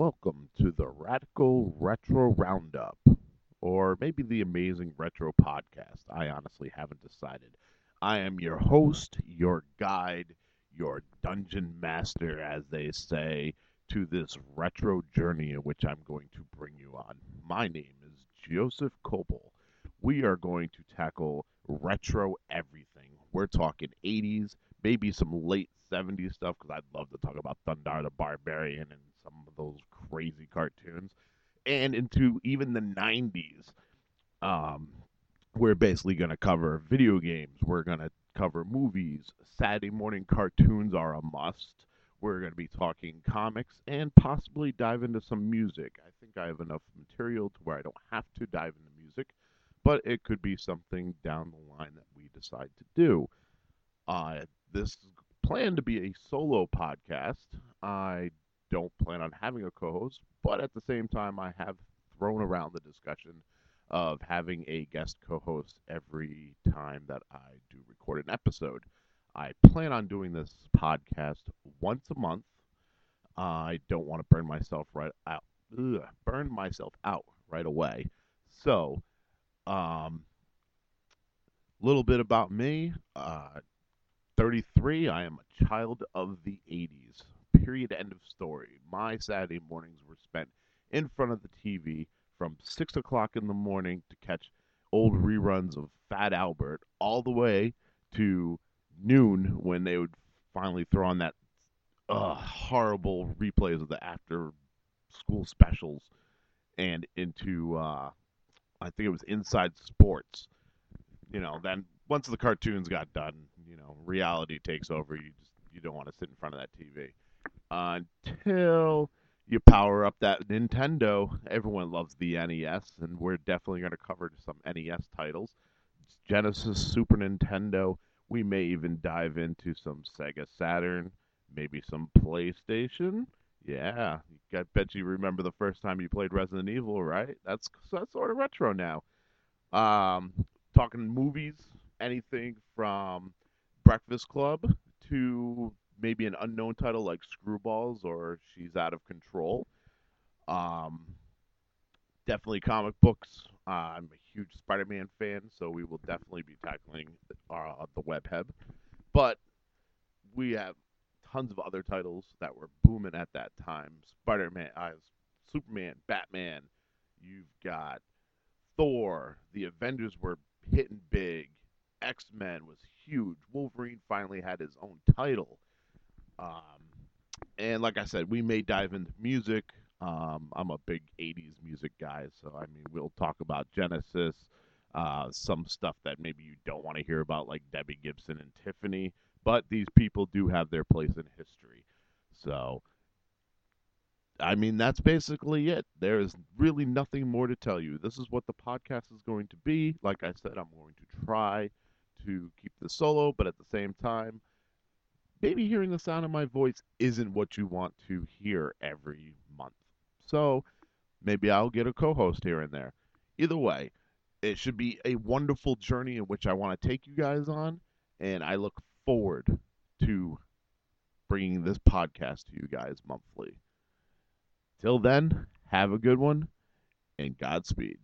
welcome to the Radical Retro Roundup, or maybe the Amazing Retro Podcast. I honestly haven't decided. I am your host, your guide, your dungeon master, as they say, to this retro journey in which I'm going to bring you on. My name is Joseph Coble. We are going to tackle retro everything. We're talking 80s, maybe some late 70s stuff, because I'd love to talk about Thundarr the Barbarian and some of those crazy cartoons, and into even the 90s. Um, we're basically going to cover video games. We're going to cover movies. Saturday morning cartoons are a must. We're going to be talking comics and possibly dive into some music. I think I have enough material to where I don't have to dive into music, but it could be something down the line that we decide to do. Uh, this is planned to be a solo podcast. I don't plan on having a co-host, but at the same time, I have thrown around the discussion of having a guest co-host every time that I do record an episode. I plan on doing this podcast once a month. I don't want to burn myself right out, ugh, burn myself out right away. So, um, little bit about me. Uh, 33. I am a child of the 80s period end of story. My Saturday mornings were spent in front of the TV from 6 o'clock in the morning to catch old reruns of Fat Albert all the way to noon when they would finally throw on that uh, horrible replays of the after school specials and into uh, I think it was Inside Sports. You know, then once the cartoons got done, you know, reality takes over. You just you don't want to sit in front of that TV until you power up that Nintendo. Everyone loves the NES, and we're definitely going to cover some NES titles. Genesis, Super Nintendo. We may even dive into some Sega Saturn, maybe some PlayStation. Yeah, I bet you remember the first time you played Resident Evil, right? That's that's sort of retro now. Um, talking movies, anything from Breakfast Club to maybe an unknown title like Screwballs or She's Out of Control. Um, definitely comic books. Uh, I'm a huge Spider-Man fan, so we will definitely be tackling uh, the Webhead. But we have tons of other titles that were booming at that time. Spider-Man, uh, Superman, Batman. You've got Thor. The Avengers were hitting big. X-Men was huge. Wolverine finally had his own title. Um, and like I said, we may dive into music. Um, I'm a big 80s music guy, so I mean, we'll talk about Genesis, uh, some stuff that maybe you don't want to hear about, like Debbie Gibson and Tiffany, but these people do have their place in history. So, I mean, that's basically it. There is really nothing more to tell you. This is what the podcast is going to be. Like I said, I'm going to try to keep this solo, but at the same time, maybe hearing the sound of my voice isn't what you want to hear every month. So maybe I'll get a co host here and there. Either way, it should be a wonderful journey in which I want to take you guys on, and I look forward to bringing this podcast to you guys monthly. Till then, have a good one and Godspeed.